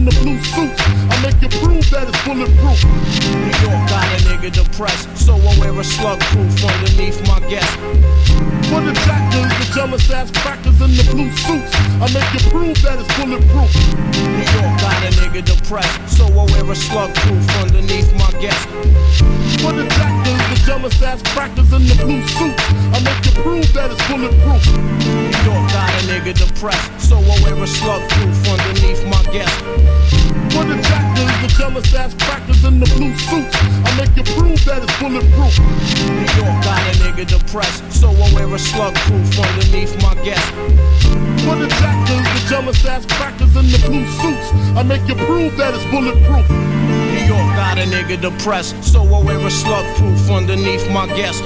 in the blue suits. I make you prove that it's bulletproof. New York got a nigga depressed, so I wear a slug proof underneath my guest. For the jackers, the jealous ass crackers in the blue suits. I make you prove that it's bulletproof. New York got a nigga depressed, so I wear a slug proof underneath my guest. For the jackers, the jealous ass crackers in the blue suits. I make you prove that it's bulletproof. New York got a nigga depressed, so I wear a slug proof underneath my guest jealous ass crackers in the blue suits. I make you prove that it's bulletproof. New York got a nigga depressed, so I wear a slug proof underneath my guest. For the jackers, the jealous ass crackers in the blue suits. I make you prove that it's bulletproof. New York got a nigga depressed, so I wear a slug proof underneath my guest.